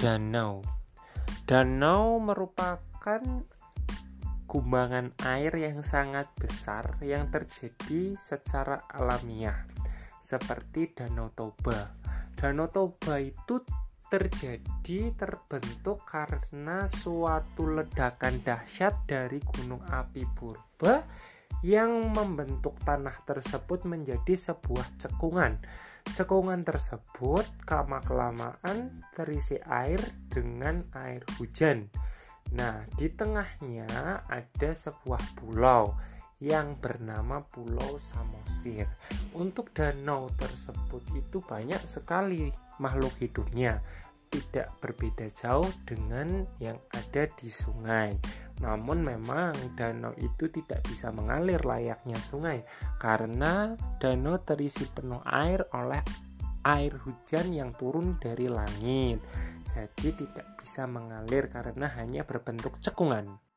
Danau Danau merupakan gumbangan air yang sangat besar yang terjadi secara alamiah seperti Danau Toba. Danau Toba itu terjadi terbentuk karena suatu ledakan dahsyat dari gunung api purba yang membentuk tanah tersebut menjadi sebuah cekungan Cekungan tersebut lama-kelamaan terisi air dengan air hujan. Nah, di tengahnya ada sebuah pulau yang bernama Pulau Samosir. Untuk danau tersebut itu banyak sekali makhluk hidupnya, tidak berbeda jauh dengan yang ada di sungai. Namun memang danau itu tidak bisa mengalir layaknya sungai karena danau terisi penuh air oleh air hujan yang turun dari langit. Jadi tidak bisa mengalir karena hanya berbentuk cekungan.